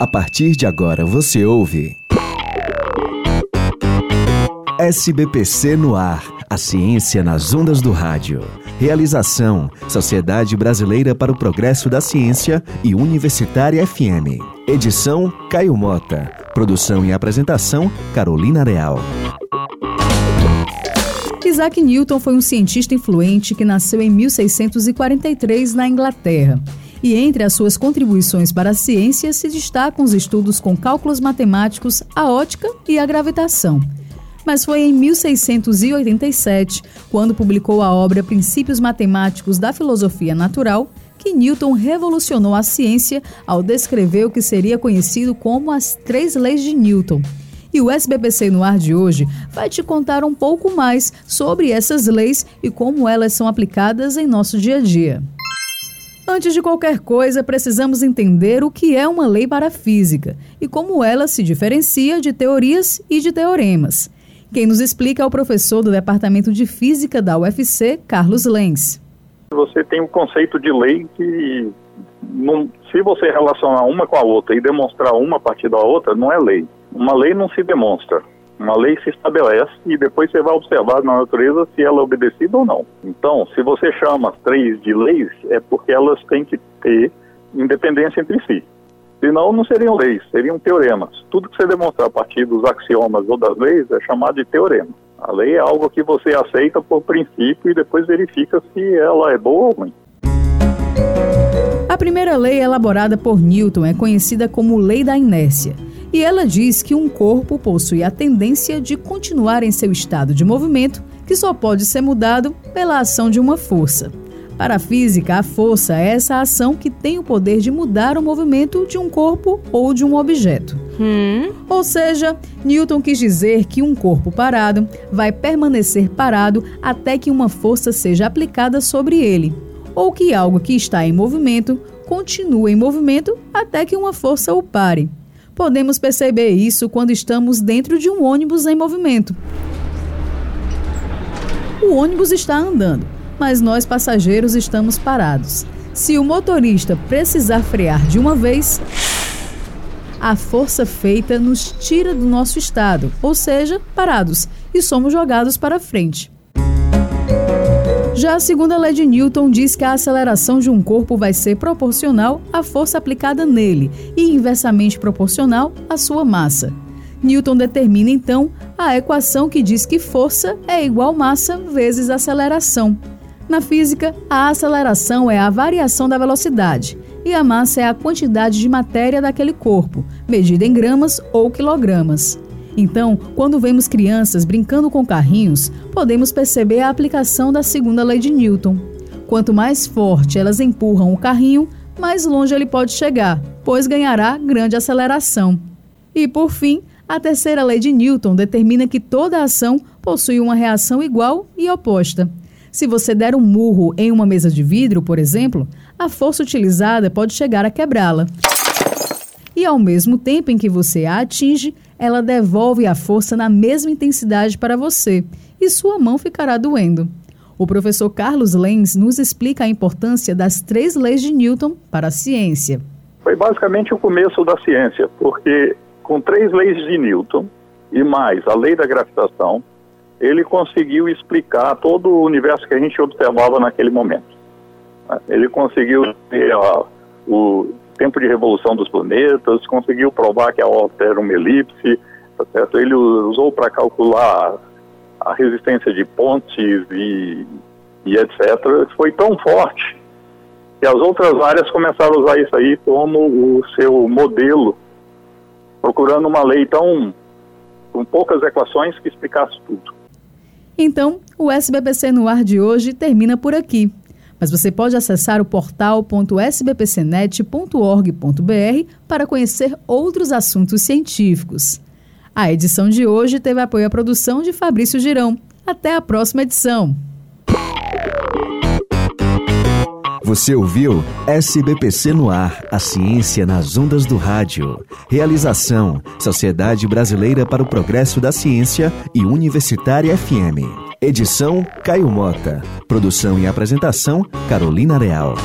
A partir de agora você ouve. SBPC no ar. A ciência nas ondas do rádio. Realização: Sociedade Brasileira para o Progresso da Ciência e Universitária FM. Edição: Caio Mota. Produção e apresentação: Carolina Real. Isaac Newton foi um cientista influente que nasceu em 1643 na Inglaterra. E entre as suas contribuições para a ciência se destacam os estudos com cálculos matemáticos, a ótica e a gravitação. Mas foi em 1687, quando publicou a obra Princípios Matemáticos da Filosofia Natural, que Newton revolucionou a ciência ao descrever o que seria conhecido como as Três Leis de Newton. E o SBPC no ar de hoje vai te contar um pouco mais sobre essas leis e como elas são aplicadas em nosso dia a dia. Antes de qualquer coisa, precisamos entender o que é uma lei para a física e como ela se diferencia de teorias e de teoremas. Quem nos explica é o professor do Departamento de Física da UFC, Carlos Lenz. Você tem um conceito de lei que, não, se você relacionar uma com a outra e demonstrar uma a partir da outra, não é lei. Uma lei não se demonstra. Uma lei se estabelece e depois você vai observar na natureza se ela é obedecida ou não. Então, se você chama as três de leis, é porque elas têm que ter independência entre si. Senão, não seriam leis, seriam teoremas. Tudo que você demonstrar a partir dos axiomas ou das leis é chamado de teorema. A lei é algo que você aceita por princípio e depois verifica se ela é boa ou ruim. A primeira lei elaborada por Newton é conhecida como Lei da Inércia e ela diz que um corpo possui a tendência de continuar em seu estado de movimento, que só pode ser mudado pela ação de uma força. Para a física, a força é essa ação que tem o poder de mudar o movimento de um corpo ou de um objeto. Hum. Ou seja, Newton quis dizer que um corpo parado vai permanecer parado até que uma força seja aplicada sobre ele, ou que algo que está em movimento continue em movimento até que uma força o pare. Podemos perceber isso quando estamos dentro de um ônibus em movimento. O ônibus está andando, mas nós passageiros estamos parados. Se o motorista precisar frear de uma vez, a força feita nos tira do nosso estado, ou seja, parados, e somos jogados para frente. Já a segunda lei de Newton diz que a aceleração de um corpo vai ser proporcional à força aplicada nele e inversamente proporcional à sua massa. Newton determina então a equação que diz que força é igual massa vezes aceleração. Na física, a aceleração é a variação da velocidade e a massa é a quantidade de matéria daquele corpo, medida em gramas ou quilogramas. Então, quando vemos crianças brincando com carrinhos, podemos perceber a aplicação da segunda lei de Newton. Quanto mais forte elas empurram o carrinho, mais longe ele pode chegar, pois ganhará grande aceleração. E por fim, a terceira lei de Newton determina que toda ação possui uma reação igual e oposta. Se você der um murro em uma mesa de vidro, por exemplo, a força utilizada pode chegar a quebrá-la. E ao mesmo tempo em que você a atinge, ela devolve a força na mesma intensidade para você e sua mão ficará doendo. O professor Carlos Lenz nos explica a importância das três leis de Newton para a ciência. Foi basicamente o começo da ciência, porque com três leis de Newton e mais a lei da gravitação, ele conseguiu explicar todo o universo que a gente observava naquele momento. Ele conseguiu ter ó, o tempo de revolução dos planetas, conseguiu provar que a órbita era uma elipse, tá certo? Ele usou para calcular a resistência de pontes e, e etc. Foi tão forte que as outras áreas começaram a usar isso aí como o seu modelo, procurando uma lei tão com poucas equações que explicasse tudo. Então, o SBPC no ar de hoje termina por aqui mas você pode acessar o portal.sbpcnet.org.br para conhecer outros assuntos científicos. A edição de hoje teve apoio à produção de Fabrício Girão. Até a próxima edição. Você ouviu SBPC no ar, a ciência nas ondas do rádio. Realização: Sociedade Brasileira para o Progresso da Ciência e Universitária FM. Edição Caio Mota. Produção e apresentação Carolina Real.